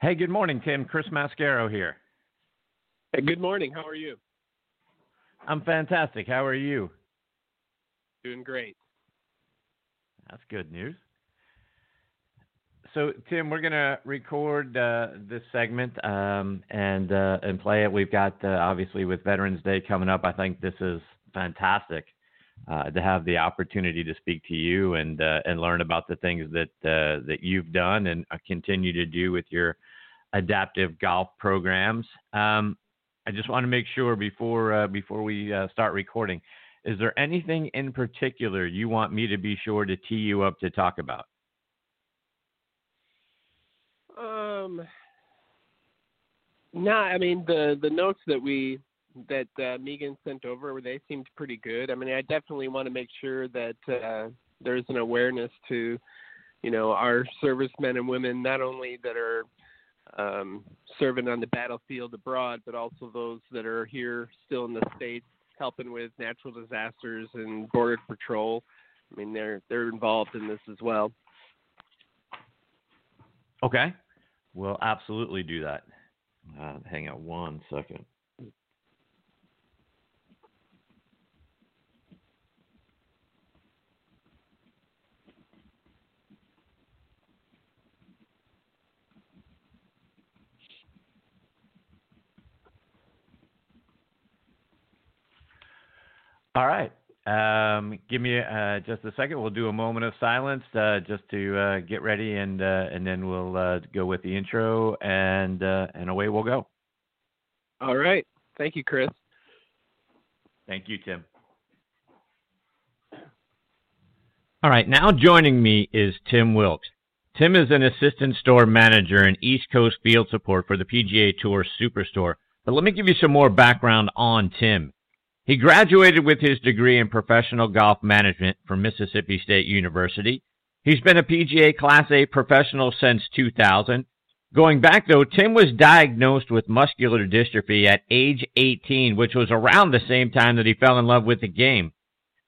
Hey, good morning, Tim. Chris Mascaro here. Hey, good morning. How are you? I'm fantastic. How are you? Doing great. That's good news. So, Tim, we're gonna record uh, this segment um, and uh, and play it. We've got uh, obviously with Veterans Day coming up. I think this is fantastic uh, to have the opportunity to speak to you and uh, and learn about the things that uh, that you've done and continue to do with your adaptive golf programs. Um, I just want to make sure before before we start recording, is there anything in particular you want me to be sure to tee you up to talk about? Um, no, I mean the the notes that we that uh, Megan sent over, they seemed pretty good. I mean, I definitely want to make sure that uh, there's an awareness to, you know, our servicemen and women, not only that are um, serving on the battlefield abroad, but also those that are here still in the states helping with natural disasters and border patrol. I mean, they're they're involved in this as well. Okay. We'll absolutely do that. Uh, hang on one second. All right. Um, give me uh, just a second. We'll do a moment of silence uh, just to uh, get ready, and uh, and then we'll uh, go with the intro, and uh, and away we'll go. All right. Thank you, Chris. Thank you, Tim. All right. Now joining me is Tim Wilkes. Tim is an assistant store manager in East Coast field support for the PGA Tour Superstore. But let me give you some more background on Tim. He graduated with his degree in professional golf management from Mississippi State University. He's been a PGA Class A professional since 2000. Going back though, Tim was diagnosed with muscular dystrophy at age 18, which was around the same time that he fell in love with the game.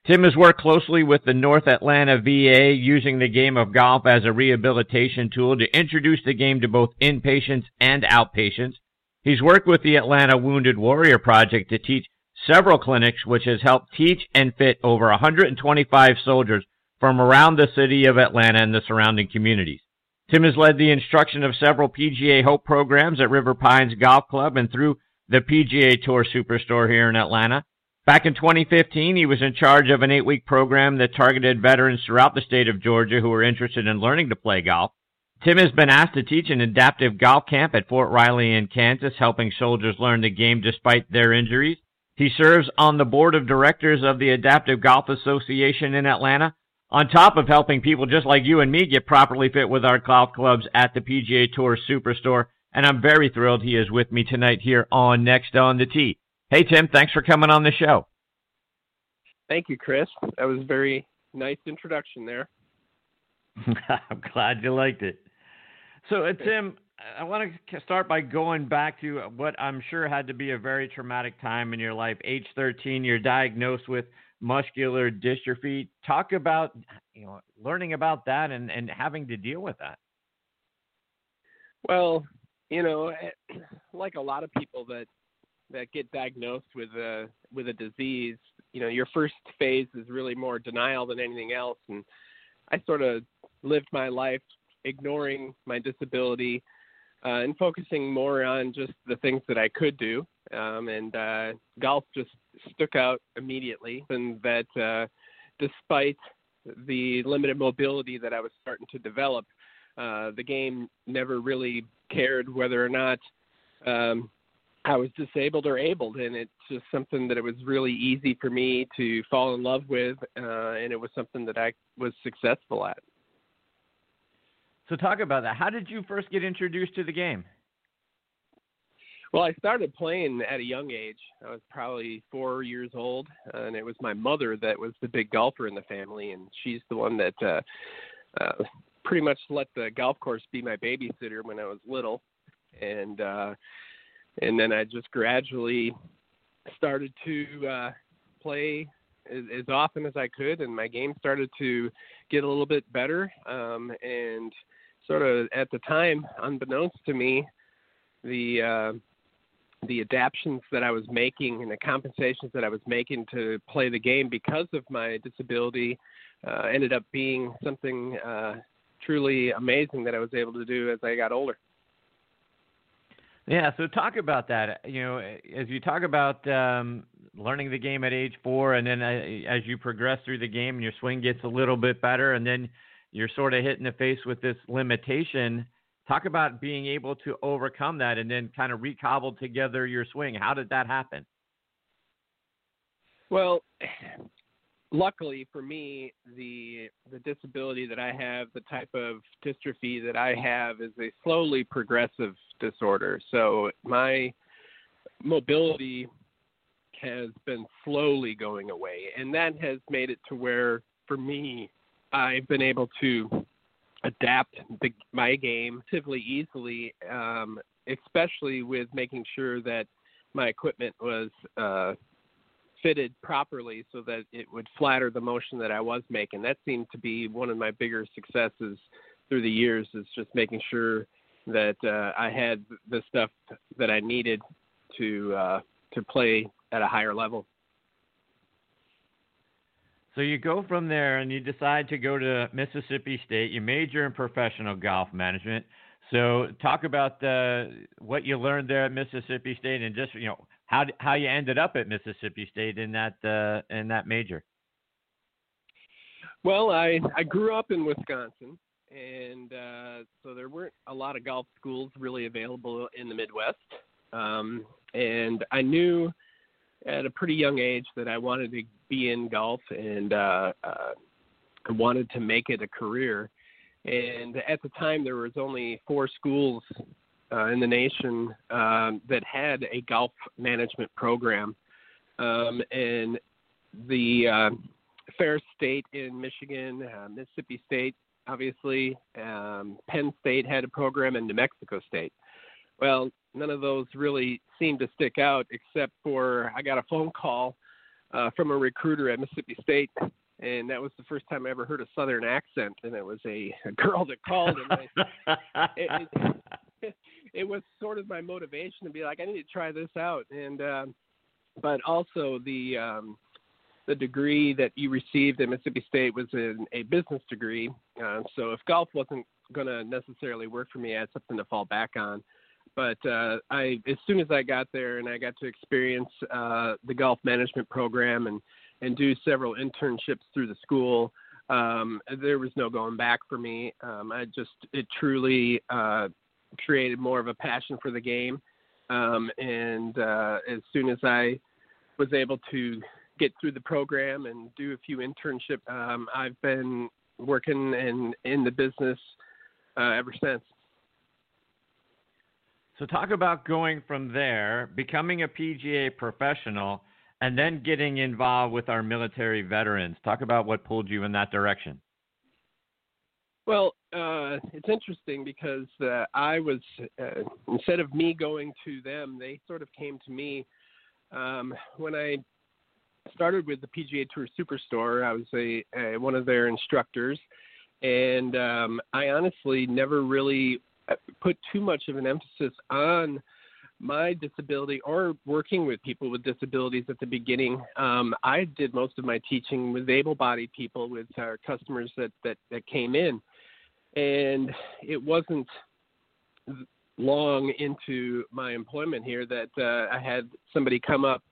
Tim has worked closely with the North Atlanta VA using the game of golf as a rehabilitation tool to introduce the game to both inpatients and outpatients. He's worked with the Atlanta Wounded Warrior Project to teach several clinics which has helped teach and fit over 125 soldiers from around the city of Atlanta and the surrounding communities. Tim has led the instruction of several PGA Hope programs at River Pines Golf Club and through the PGA Tour Superstore here in Atlanta. Back in 2015, he was in charge of an eight week program that targeted veterans throughout the state of Georgia who were interested in learning to play golf. Tim has been asked to teach an adaptive golf camp at Fort Riley in Kansas, helping soldiers learn the game despite their injuries. He serves on the board of directors of the Adaptive Golf Association in Atlanta, on top of helping people just like you and me get properly fit with our golf clubs at the PGA Tour Superstore. And I'm very thrilled he is with me tonight here on Next on the Tee. Hey, Tim, thanks for coming on the show. Thank you, Chris. That was a very nice introduction there. I'm glad you liked it. So, uh, Tim, I want to start by going back to what I'm sure had to be a very traumatic time in your life. Age 13, you're diagnosed with muscular dystrophy. Talk about you know learning about that and, and having to deal with that. Well, you know, eh, like a lot of people that that get diagnosed with a with a disease, you know, your first phase is really more denial than anything else. And I sort of lived my life ignoring my disability uh, and focusing more on just the things that I could do. Um, and uh, golf just stuck out immediately, and that uh, despite the limited mobility that I was starting to develop, uh, the game never really cared whether or not um, I was disabled or able, and it's just something that it was really easy for me to fall in love with, uh, and it was something that I was successful at. So talk about that. How did you first get introduced to the game? Well, I started playing at a young age. I was probably four years old, and it was my mother that was the big golfer in the family, and she's the one that uh, uh, pretty much let the golf course be my babysitter when I was little, and uh, and then I just gradually started to uh, play as, as often as I could, and my game started to get a little bit better. Um, and sort of at the time, unbeknownst to me, the uh, the adaptations that I was making and the compensations that I was making to play the game because of my disability uh, ended up being something uh, truly amazing that I was able to do as I got older. Yeah, so talk about that. You know, as you talk about um, learning the game at age four, and then uh, as you progress through the game, and your swing gets a little bit better, and then you're sort of hit in the face with this limitation. Talk about being able to overcome that, and then kind of recobble together your swing. How did that happen? Well, luckily for me, the the disability that I have, the type of dystrophy that I have, is a slowly progressive disorder. So my mobility has been slowly going away, and that has made it to where, for me, I've been able to adapt the, my game relatively easily, um, especially with making sure that my equipment was uh, fitted properly so that it would flatter the motion that I was making. That seemed to be one of my bigger successes through the years is just making sure that uh, I had the stuff that I needed to uh, to play at a higher level. So you go from there and you decide to go to Mississippi State. You major in professional golf management. So talk about what you learned there at Mississippi State and just you know how how you ended up at Mississippi State in that uh, in that major. Well, I I grew up in Wisconsin, and uh, so there weren't a lot of golf schools really available in the Midwest. Um, and I knew at a pretty young age that I wanted to be in golf and uh, uh, wanted to make it a career. And at the time, there was only four schools uh, in the nation um, that had a golf management program, um, and the uh, Ferris State in Michigan, uh, Mississippi State, obviously, um, Penn State had a program, and New Mexico State. Well, none of those really seemed to stick out, except for I got a phone call uh, from a recruiter at Mississippi State and that was the first time I ever heard a Southern accent, and it was a, a girl that called, and I, it, it, it was sort of my motivation to be like, I need to try this out, and um, but also the um, the degree that you received at Mississippi State was in a business degree, uh, so if golf wasn't going to necessarily work for me, I had something to fall back on. But uh, I, as soon as I got there and I got to experience uh, the golf management program and and do several internships through the school, um, there was no going back for me. Um, I just it truly uh, created more of a passion for the game, um, and uh, as soon as I was able to get through the program and do a few internships, um, I've been working in in the business uh, ever since. So talk about going from there, becoming a PGA professional and then getting involved with our military veterans. Talk about what pulled you in that direction. Well, uh, it's interesting because uh, I was uh, instead of me going to them, they sort of came to me um, when I started with the PGA Tour Superstore. I was a, a one of their instructors, and um, I honestly never really put too much of an emphasis on my disability or working with people with disabilities at the beginning, um, I did most of my teaching with able-bodied people, with our customers that that, that came in, and it wasn't long into my employment here that uh, I had somebody come up.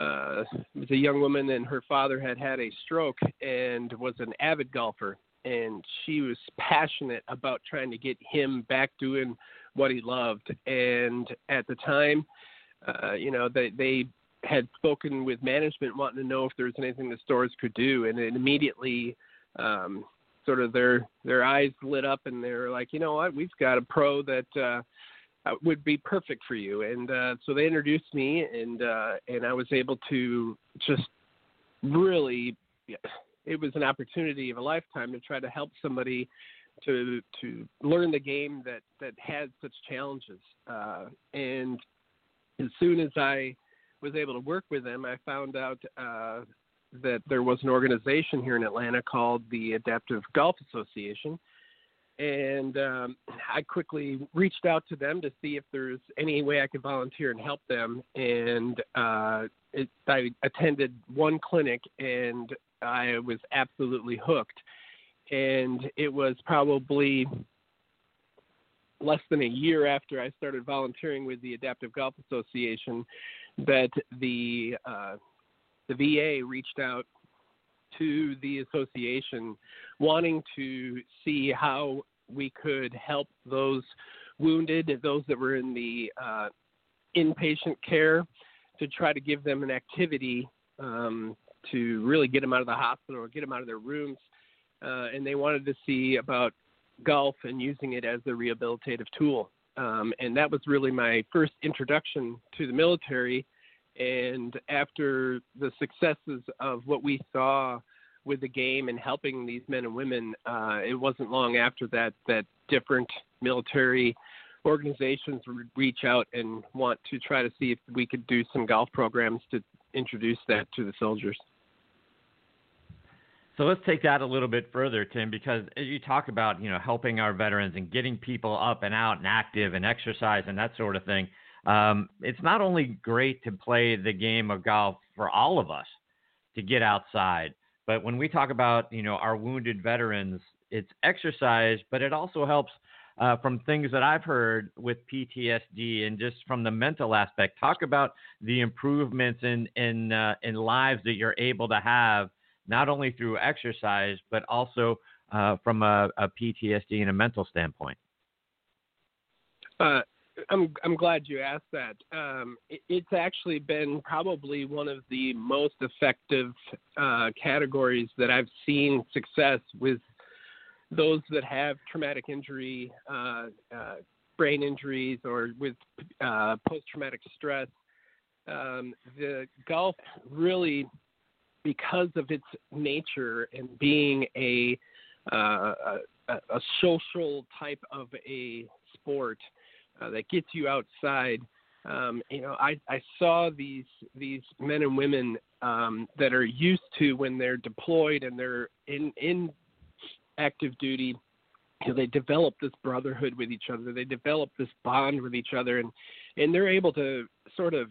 Uh, it was a young woman, and her father had had a stroke and was an avid golfer, and she was passionate about trying to get him back doing what he loved. And at the time, uh, you know, they they had spoken with management wanting to know if there was anything the stores could do, and it immediately um, sort of their their eyes lit up, and they were like, you know what, we've got a pro that. Uh, would be perfect for you and uh so they introduced me and uh and I was able to just really it was an opportunity of a lifetime to try to help somebody to to learn the game that that had such challenges. Uh, and as soon as I was able to work with them, I found out uh, that there was an organization here in Atlanta called the Adaptive Golf Association, and um, I quickly reached out to them to see if there's any way I could volunteer and help them. And uh, it, I attended one clinic, and I was absolutely hooked. And it was probably less than a year after I started volunteering with the Adaptive Golf Association that the uh, the VA reached out to the association wanting to see how we could help those wounded, those that were in the uh, inpatient care, to try to give them an activity um, to really get them out of the hospital or get them out of their rooms. Uh, and they wanted to see about golf and using it as a rehabilitative tool. Um, and that was really my first introduction to the military. And after the successes of what we saw with the game and helping these men and women, uh, it wasn't long after that that different military organizations would reach out and want to try to see if we could do some golf programs to introduce that to the soldiers. So let's take that a little bit further, Tim, because as you talk about you know helping our veterans and getting people up and out and active and exercise and that sort of thing. Um, it's not only great to play the game of golf for all of us to get outside, but when we talk about you know our wounded veterans, it's exercise, but it also helps uh, from things that I've heard with PTSD and just from the mental aspect. Talk about the improvements in in uh, in lives that you're able to have not only through exercise, but also uh, from a, a, PTSD and a mental standpoint? Uh, I'm I'm glad you asked that. Um, it, it's actually been probably one of the most effective uh, categories that I've seen success with those that have traumatic injury, uh, uh, brain injuries, or with uh, post-traumatic stress. Um, the golf really because of its nature and being a uh, a, a, social type of a sport uh, that gets you outside. Um, you know, I, I saw these these men and women um, that are used to when they're deployed and they're in in active duty. You know, they develop this brotherhood with each other. They develop this bond with each other, and and they're able to sort of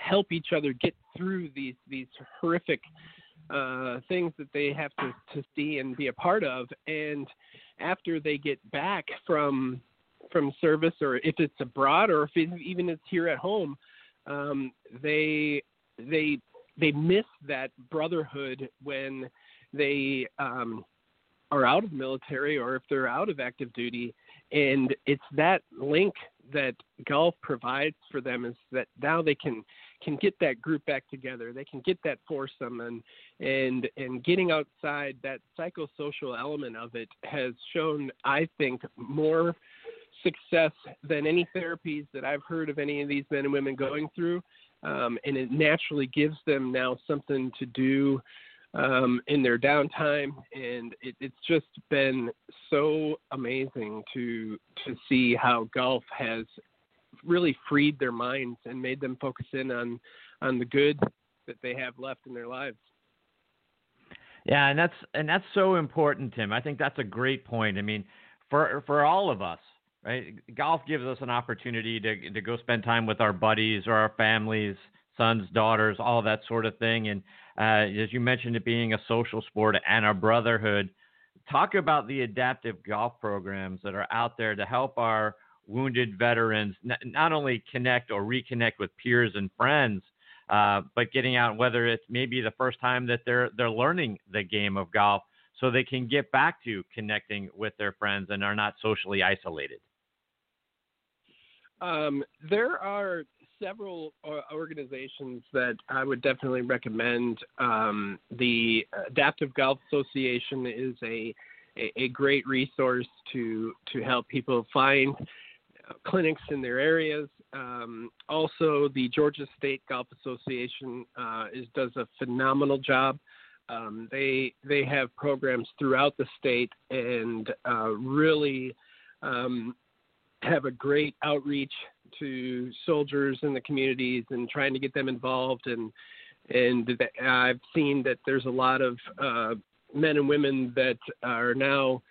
help each other get through these these horrific uh, things that they have to, to see and be a part of. And after they get back from from service, or if it's abroad, or if it, even it's here at home, um, they they they miss that brotherhood when they um, are out of military or if they're out of active duty. And it's that link that golf provides for them is that now they can can get that group back together. They can get that foursome and and and getting outside that psychosocial element of it has shown, I think, more success than any therapies that I've heard of any of these men and women going through. Um, and it naturally gives them now something to do um, in their downtime, and it, it's just been so amazing to to see how golf has really freed their minds and made them focus in on on the good that they have left in their lives. Yeah, and that's and that's so important, Tim. I think that's a great point. I mean, for for all of us, right? Golf gives us an opportunity to to go spend time with our buddies or our families, sons, daughters, all that sort of thing. And uh, as you mentioned, it being a social sport and a brotherhood. Talk about the adaptive golf programs that are out there to help our wounded veterans not only connect or reconnect with peers and friends, uh, but getting out whether it's maybe the first time that they're they're learning the game of golf, so they can get back to connecting with their friends and are not socially isolated. Um, there are several uh, organizations that I would definitely recommend. Um, the Adaptive Golf Association is a, a great resource to to help people find clinics in their areas. Um, also, the Georgia State Golf Association uh, is, does a phenomenal job. Um, they they have programs throughout the state and uh, really um, have a great outreach to soldiers in the communities and trying to get them involved and and I've seen that there's a lot of uh, men and women that are now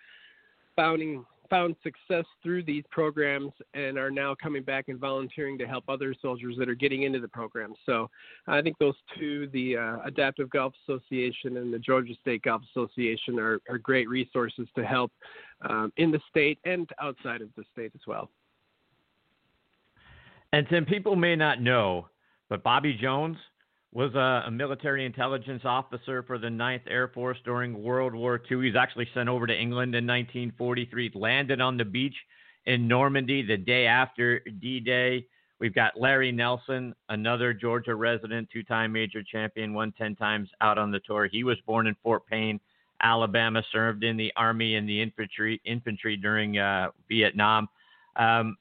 founding found success through these programs and are now coming back and volunteering to help other soldiers that are getting into the program. So I think those two, the uh, Adaptive Golf Association and the Georgia State Golf Association, are, are great resources to help um, in the state and outside of the state as well. And Tim, people may not know, but Bobby Jones was a, a, military intelligence officer for the 9th Air Force during World War II. He was actually sent over to England in 1943, landed on the beach in Normandy the day after D Day. We've got Larry Nelson, another Georgia resident, two time major champion, won 10 times out on the tour. He was born in Fort Payne, Alabama, served in the Army and the infantry, infantry during uh, Vietnam. Um,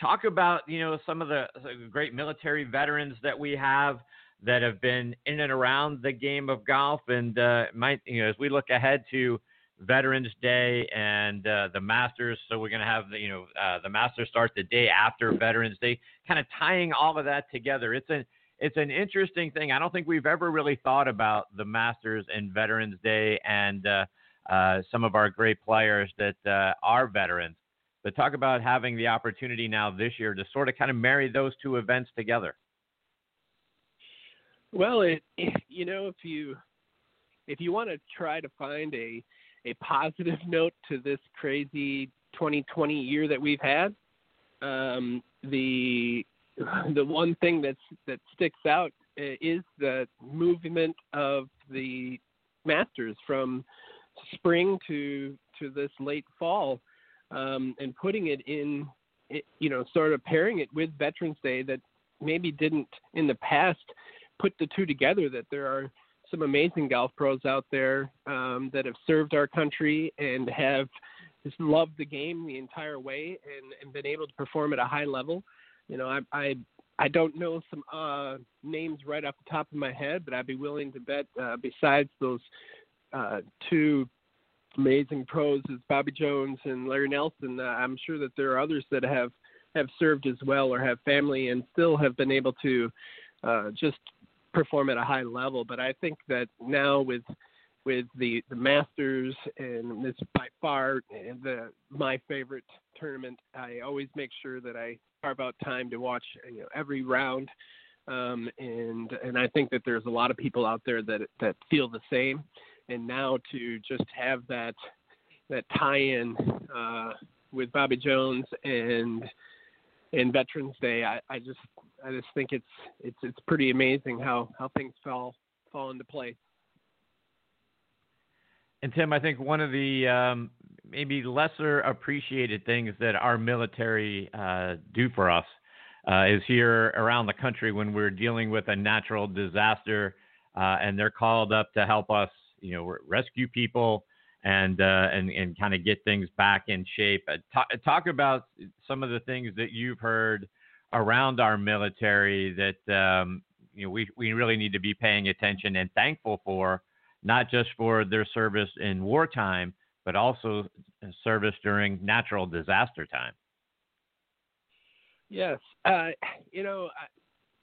talk about you know some of the great military veterans that we have that have been in and around the game of golf. And uh, you know, as we look ahead to Veterans Day and uh, the Masters, so we're going to have the, you know, uh, the Masters start the day after Veterans Day, kind of tying all of that together. It's an it's an interesting thing. I don't think we've ever really thought about the Masters and Veterans Day and uh, uh, some of our great players that uh, are veterans. But talk about having the opportunity now this year to sort of kind of marry those two events together. Well, it, you know, if you if you want to try to find a a positive note to this crazy 2020 year that we've had, um, the the one thing that's that sticks out uh, is the movement of the Masters from spring to to this late fall, um, and putting it in, you know, sort of pairing it with Veterans Day that maybe didn't in the past put the two together that there are some amazing golf pros out there um, that have served our country and have just loved the game the entire way and, and been able to perform at a high level. You know, I I, I don't know some uh, names right off the top of my head, but I'd be willing to bet uh, besides those uh, two amazing pros as Bobby Jones and Larry Nelson, uh, I'm sure that there are others that have have served as well or have family and still have been able to uh, just perform at a high level. But I think that now with with the the Masters and this by far the my favorite tournament, I always make sure that I carve out time to watch you know every round. Um, and and I think that there's a lot of people out there that that feel the same. And now to just have that that tie-in uh, with Bobby Jones and and Veterans Day, I, I just I just think it's it's it's pretty amazing how how things fall fall into place. And Tim, I think one of the um, maybe lesser appreciated things that our military uh, do for us uh, is here around the country when we're dealing with a natural disaster, uh, and they're called up to help us, you know, rescue people and uh, and and kind of get things back in shape. Uh, talk, talk about some of the things that you've heard around our military that um, you know we we really need to be paying attention and thankful for, not just for their service in wartime, but also service during natural disaster time. Yes, uh, you know,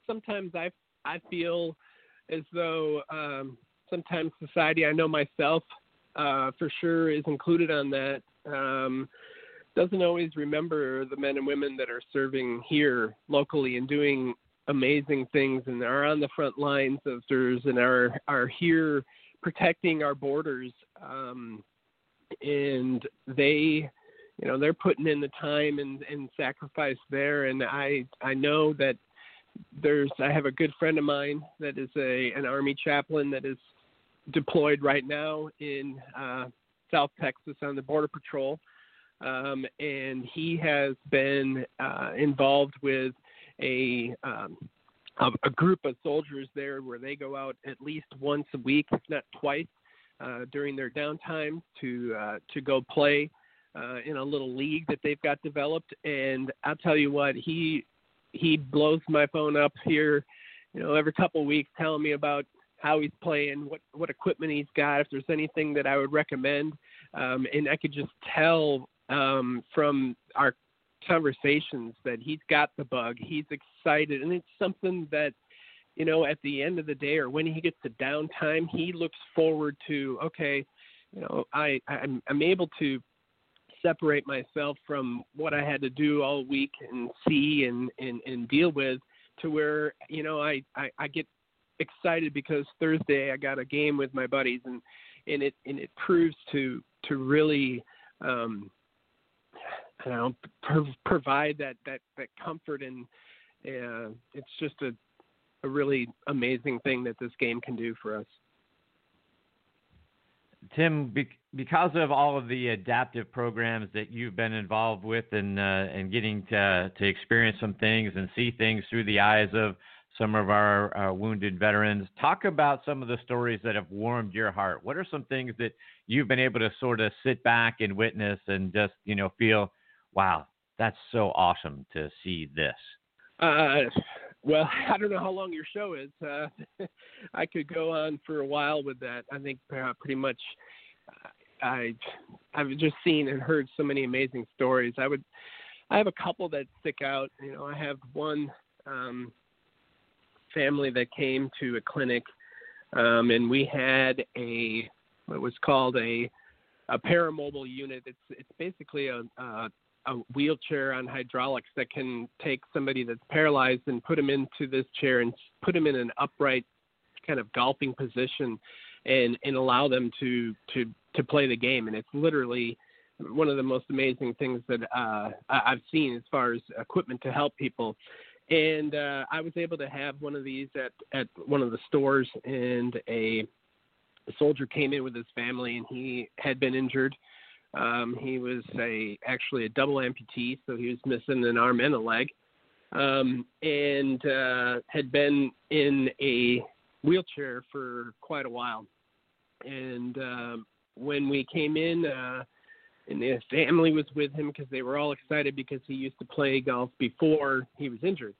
sometimes I I feel as though um, sometimes society, I know myself uh, for sure is included on that. Um, doesn't always remember the men and women that are serving here locally and doing amazing things and are on the front lines of and are are here protecting our borders um, and they you know they're putting in the time and, and sacrifice there and i i know that there's i have a good friend of mine that is a an army chaplain that is deployed right now in uh, south texas on the border patrol um, and he has been uh, involved with a, um, a, a group of soldiers there where they go out at least once a week, if not twice, uh, during their downtime to uh, to go play uh, in a little league that they've got developed. And I'll tell you what, he he blows my phone up here, you know, every couple of weeks, telling me about how he's playing, what what equipment he's got, if there's anything that I would recommend. Um, and I could just tell um, from our conversations that he's got the bug. He's excited, and it's something that you know at the end of the day or when he gets to downtime, he looks forward to. Okay, you know, I I'm, I'm able to separate myself from what I had to do all week and see and and, and deal with to where you know I, I I get excited because Thursday I got a game with my buddies and and it and it proves to to really um I don't know pro- provide that that that comfort and uh, it's just a a really amazing thing that this game can do for us. Tim, because of all of the adaptive programs that you've been involved with and uh, and getting to to experience some things and see things through the eyes of some of our uh, wounded veterans, talk about some of the stories that have warmed your heart. What are some things that you've been able to sort of sit back and witness and just you know feel, wow, that's so awesome to see this. Uh, well, I don't know how long your show is. Uh, I could go on for a while with that. I think uh, pretty much uh, I I've just seen and heard so many amazing stories. I would I have a couple that stick out. You know, I have one um, family that came to a clinic, um, and we had a what was called a a paramobile unit. It's it's basically a, a a wheelchair on hydraulics that can take somebody that's paralyzed and put them into this chair and put them in an upright kind of golfing position and and allow them to to to play the game and it's literally one of the most amazing things that uh I've seen as far as equipment to help people and uh I was able to have one of these at at one of the stores and a soldier came in with his family and he had been injured um, he was a actually a double amputee, so he was missing an arm and a leg, um, and uh, had been in a wheelchair for quite a while. And uh, when we came in, uh, and his family was with him because they were all excited because he used to play golf before he was injured.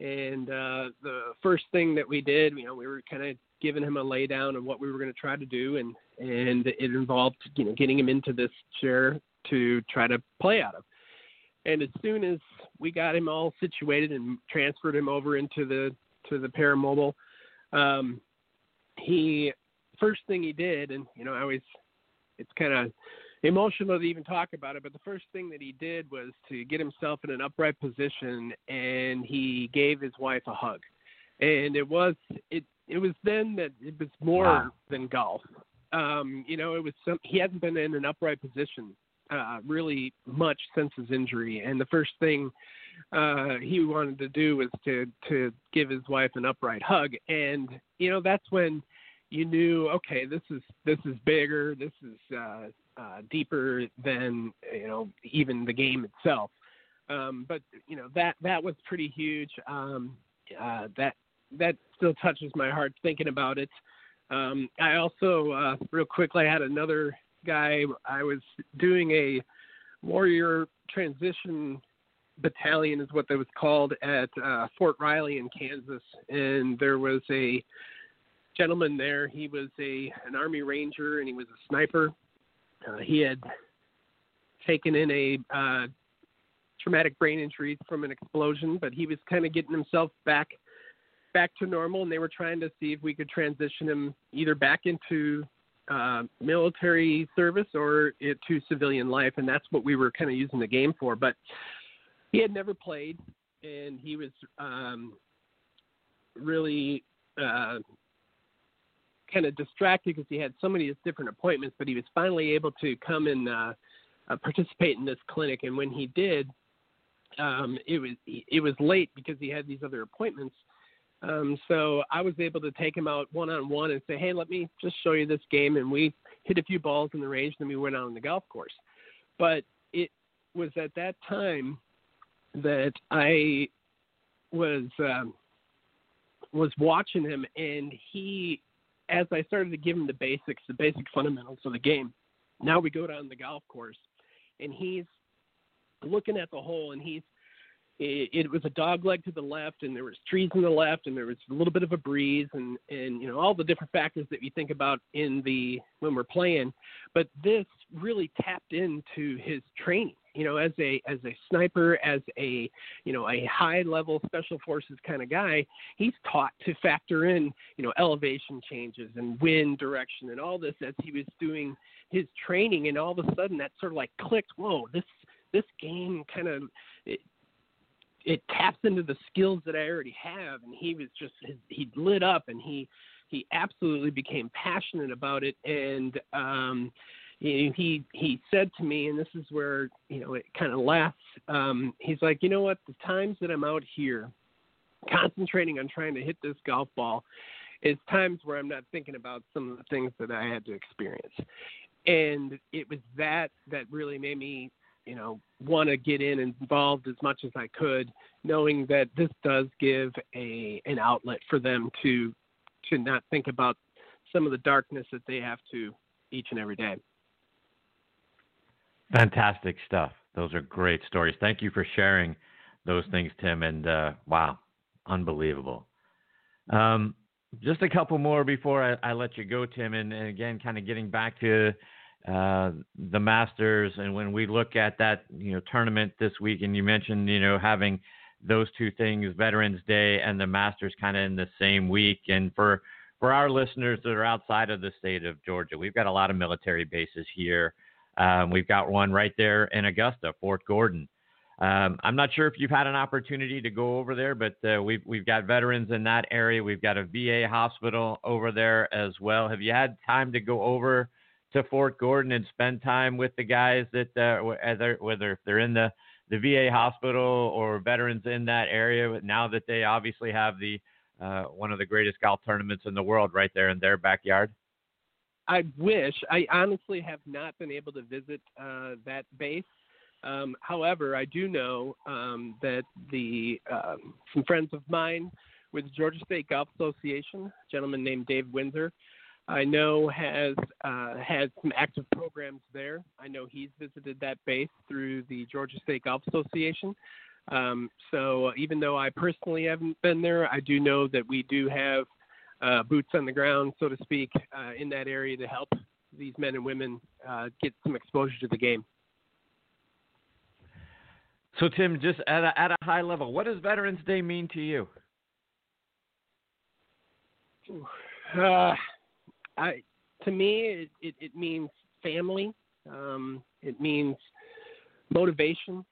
And uh, the first thing that we did, you know, we were kind of giving him a laydown of what we were going to try to do, and and it involved you know getting him into this chair to try to play out of. And as soon as we got him all situated and transferred him over into the to the paramobile, um, he first thing he did, and you know I always it's kind of emotional to even talk about it, but the first thing that he did was to get himself in an upright position and he gave his wife a hug. And it was it it was then that it was more wow. than golf. Um, you know, it was some he hadn't been in an upright position uh really much since his injury and the first thing uh he wanted to do was to to give his wife an upright hug and you know that's when you knew okay this is this is bigger this is uh uh deeper than you know even the game itself um but you know that that was pretty huge um uh that that still touches my heart thinking about it. Um, I also, uh, real quickly, I had another guy. I was doing a warrior transition battalion, is what that was called, at uh, Fort Riley in Kansas, and there was a gentleman there. He was a an Army Ranger, and he was a sniper. Uh, he had taken in a uh, traumatic brain injury from an explosion, but he was kind of getting himself back back to normal, and they were trying to see if we could transition him either back into uh, military service or it, to civilian life, and that's what we were kind of using the game for. But he had never played, and he was um, really uh, kind of distracted because he had so many different appointments. But he was finally able to come and uh, uh, participate in this clinic, and when he did, um, it was it was late because he had these other appointments um, so I was able to take him out one on one and say, "Hey, let me just show you this game." And we hit a few balls in the range, and then we went out on the golf course. But it was at that time that I was um, was watching him, and he, as I started to give him the basics, the basic fundamentals of the game. Now we go down the golf course, and he's looking at the hole, and he's it, it was a dog leg to the left, and there was trees on the left, and there was a little bit of a breeze, and and you know all the different factors that you think about in the when we're playing. But this really tapped into his training. You know, as a as a sniper, as a you know a high level special forces kind of guy, he's taught to factor in you know elevation changes and wind direction and all this as he was doing his training, and all of a sudden that sort of like clicked. Whoa, this this game kind of it, it taps into the skills that I already have, and he was just he lit up, and he he absolutely became passionate about it, and um, he he said to me, and this is where you know it kind of laughs. Um, he's like, you know what? The times that I'm out here, concentrating on trying to hit this golf ball, is times where I'm not thinking about some of the things that I had to experience, and it was that that really made me you know want to get in and involved as much as I could, knowing that this does give a an outlet for them to to not think about some of the darkness that they have to each and every day. Fantastic stuff. Those are great stories. Thank you for sharing those things, Tim. And uh, wow, unbelievable. Um, just a couple more before I, I let you go, Tim. And, and again, kind of getting back to uh, the Masters, and when we look at that, you know, tournament this week, and you mentioned, you know, having those two things, Veterans Day and the Masters, kind of in the same week. And for for our listeners that are outside of the state of Georgia, we've got a lot of military bases here. Um, we've got one right there in Augusta, Fort Gordon. Um, I'm not sure if you've had an opportunity to go over there, but uh, we've we've got veterans in that area. We've got a VA hospital over there as well. Have you had time to go over to Fort Gordon and spend time with the guys that uh, whether they're in the the VA hospital or veterans in that area? Now that they obviously have the uh, one of the greatest golf tournaments in the world right there in their backyard. I wish. I honestly have not been able to visit uh, that base. Um, however, I do know um, that the um, some friends of mine with the Georgia State Golf Association, a gentleman named Dave Windsor, I know has uh, had some active programs there. I know he's visited that base through the Georgia State Golf Association. Um, so even though I personally haven't been there, I do know that we do have uh, boots on the ground, so to speak, uh, in that area to help these men and women uh, get some exposure to the game. So, Tim, just at a, at a high level, what does Veterans Day mean to you? Uh, I, to me, it, it, it means family. Um, it means motivation,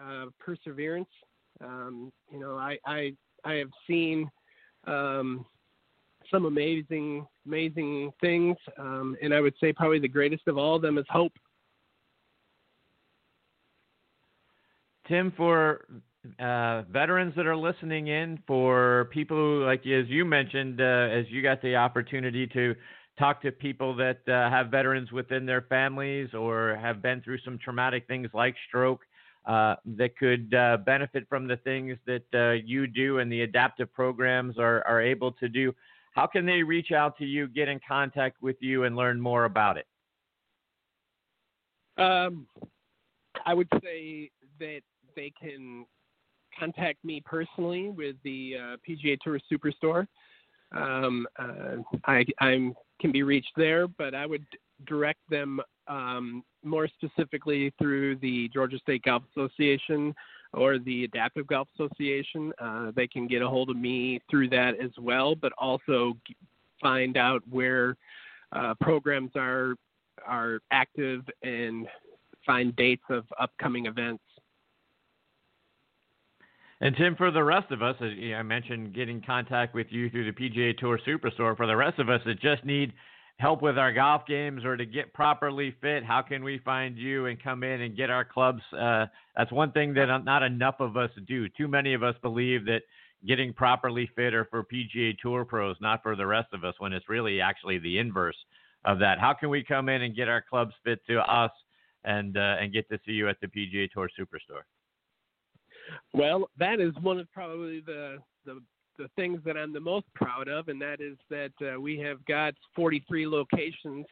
uh, perseverance. Um, you know, I, I, I have seen um, some amazing, amazing things. Um, and I would say probably the greatest of all of them is hope. Tim, for uh, veterans that are listening in, for people who, like as you mentioned, uh, as you got the opportunity to talk to people that uh, have veterans within their families or have been through some traumatic things like stroke uh, that could uh, benefit from the things that uh, you do and the adaptive programs are, are able to do how can they reach out to you, get in contact with you, and learn more about it? Um, I would say that they can contact me personally with the uh, PGA Tour Superstore. Um, uh, I I'm, can be reached there, but I would direct them um, more specifically through the Georgia State Golf Association or the Adaptive Golf Association. Uh, they can get a hold of me through that as well, but also find out where uh, programs are are active and find dates of upcoming events. And Tim, for the rest of us, as I mentioned, getting contact with you through the PGA Tour Superstore. For the rest of us that just need help with our golf games or to get properly fit, how can we find you and come in and get our clubs? Uh, that's one thing that not enough of us do. Too many of us believe that getting properly fit are for PGA Tour pros, not for the rest of us, when it's really actually the inverse of that. How can we come in and get our clubs fit to us and uh, and get to see you at the PGA Tour Superstore? Well, that is one of probably the the the things that I'm the most proud of, and that is that uh, we have got 43 locations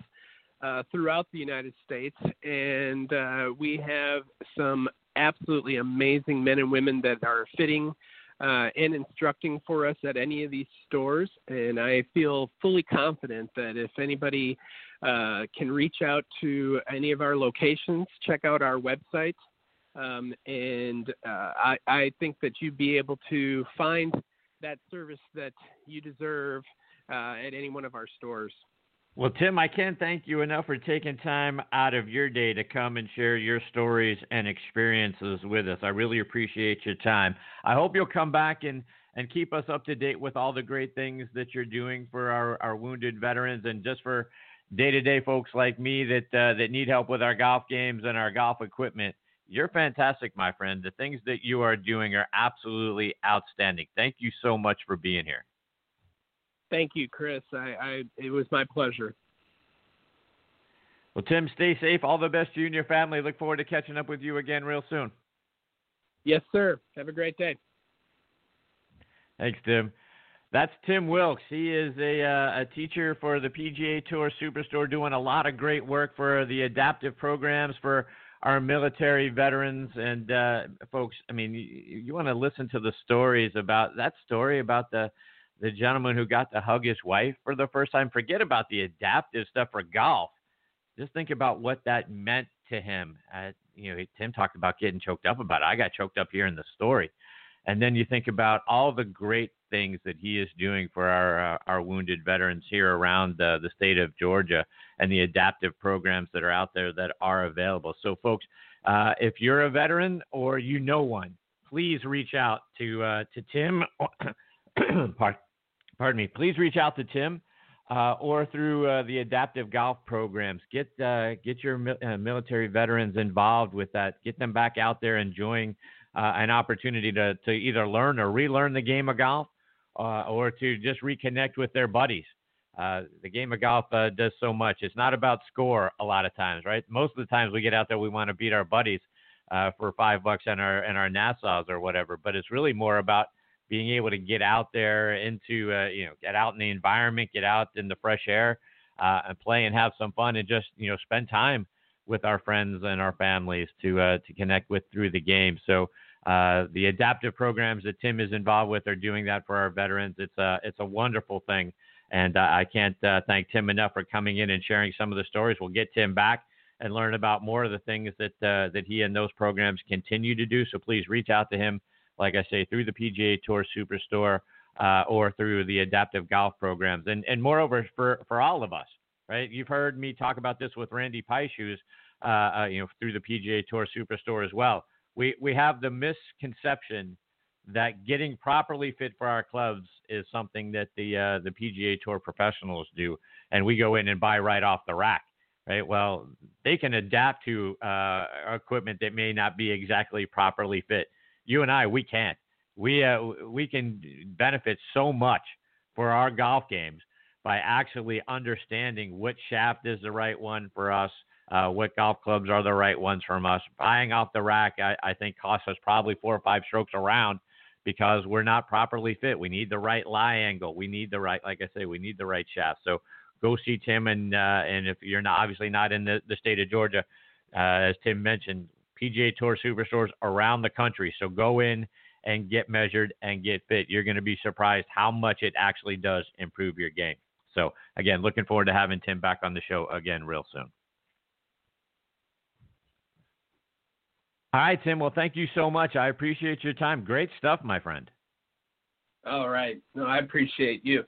uh, throughout the United States, and uh, we have some absolutely amazing men and women that are fitting uh, and instructing for us at any of these stores. And I feel fully confident that if anybody uh, can reach out to any of our locations, check out our website, um, and uh, I, I think that you'd be able to find that service that you deserve uh, at any one of our stores. Well, Tim, I can't thank you enough for taking time out of your day to come and share your stories and experiences with us. I really appreciate your time. I hope you'll come back and, and keep us up to date with all the great things that you're doing for our, our wounded veterans and just for day to day folks like me that uh, that need help with our golf games and our golf equipment. You're fantastic, my friend. The things that you are doing are absolutely outstanding. Thank you so much for being here. Thank you, Chris. I, I it was my pleasure. Well, Tim, stay safe. All the best to you and your family. Look forward to catching up with you again real soon. Yes, sir. Have a great day. Thanks, Tim. That's Tim Wilkes. He is a, uh, a teacher for the PGA Tour Superstore, doing a lot of great work for the adaptive programs for our military veterans and uh, folks. I mean, you, you want to listen to the stories about that story about the the gentleman who got to hug his wife for the first time. Forget about the adaptive stuff for golf. Just think about what that meant to him. Uh, you know, Tim talked about getting choked up about it. I got choked up here in the story. And then you think about all the great things that he is doing for our uh, our wounded veterans here around uh, the state of Georgia and the adaptive programs that are out there that are available. So, folks, uh, if you're a veteran or you know one, please reach out to uh, to Tim. pardon me, please reach out to Tim uh, or through uh, the adaptive golf programs. Get get your mi- military veterans involved with that. Get them back out there enjoying uh, an opportunity to to either learn or relearn the game of golf, uh, or to just reconnect with their buddies. the game of golf does so much. It's not about score a lot of times, right? Most of the times we get out there, we want to beat our buddies for five bucks and our and our Nassaus or whatever. But it's really more about being able to get out there into uh, you know get out in the environment, get out in the fresh air, uh, and play and have some fun and just you know spend time with our friends and our families to uh, to connect with through the game. So uh, the adaptive programs that Tim is involved with are doing that for our veterans. It's a it's a wonderful thing, and uh, I can't uh, thank Tim enough for coming in and sharing some of the stories. We'll get Tim back and learn about more of the things that that he and those programs continue to do. So please reach out to him like I say, through the PGA Tour Superstore uh, or through the adaptive golf programs. And and moreover, for for all of us, right? You've heard me talk about this with Randy uh, uh, you know, through the PGA Tour Superstore as well. We we have the misconception that getting properly fit for our clubs is something that the uh, the PGA Tour professionals do, and we go in and buy right off the rack right? Well, they can adapt to uh, equipment that may not be exactly properly fit you and I, we can't. We uh, we can benefit so much for our golf games by actually understanding which shaft is the right one for us, uh, what golf clubs are the right ones from us. Buying off the rack, I, I think, costs us probably four or five strokes around because we're not properly fit. We need the right lie angle. We need the right, like I say, we need the right shaft. So go see Tim, and uh, and if you're not obviously not in the, the state of Georgia, uh, as Tim mentioned, PGA Tour superstores around the country. So go in and get measured and get fit. You're going to be surprised how much it actually does improve your game. So again, looking forward to having Tim back on the show again real soon. All right, Tim. Well, thank you so much. I appreciate your time. Great stuff, my friend. All right. No, I appreciate you.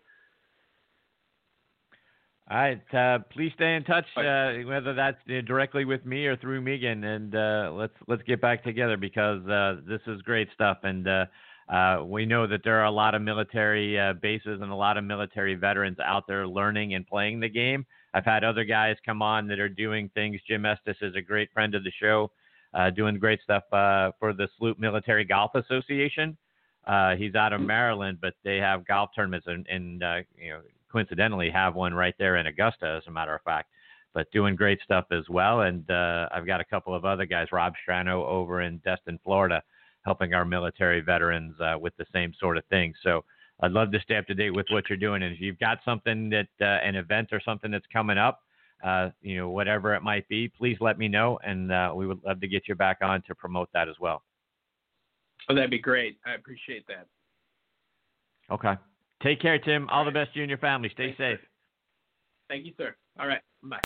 All right. Uh, please stay in touch, uh, whether that's directly with me or through Megan, and uh, let's let's get back together because uh, this is great stuff, and uh, uh, we know that there are a lot of military bases and a lot of military veterans out there learning and playing the game. I've had other guys come on that are doing things. Jim Estes is a great friend of the show, doing great stuff for the Salute Military Golf Association. he's out of Maryland, but they have golf tournaments and, and you know coincidentally have one right there in Augusta, as a matter of fact. But doing great stuff as well. And uh, I've got a couple of other guys, Rob Strano over in Destin, Florida, helping our military veterans uh, with the same sort of thing. So I'd love to stay up to date with what you're doing. And if you've got something that uh, an event or something that's coming up, uh, you know, whatever it might be, please let me know, and uh, we would love to get you back on to promote that as well. Oh, that'd be great. I appreciate that. Okay. Take care, Tim. All, All right. the best to you and your family. Stay Thanks, safe. Sir. Thank you, sir. All right.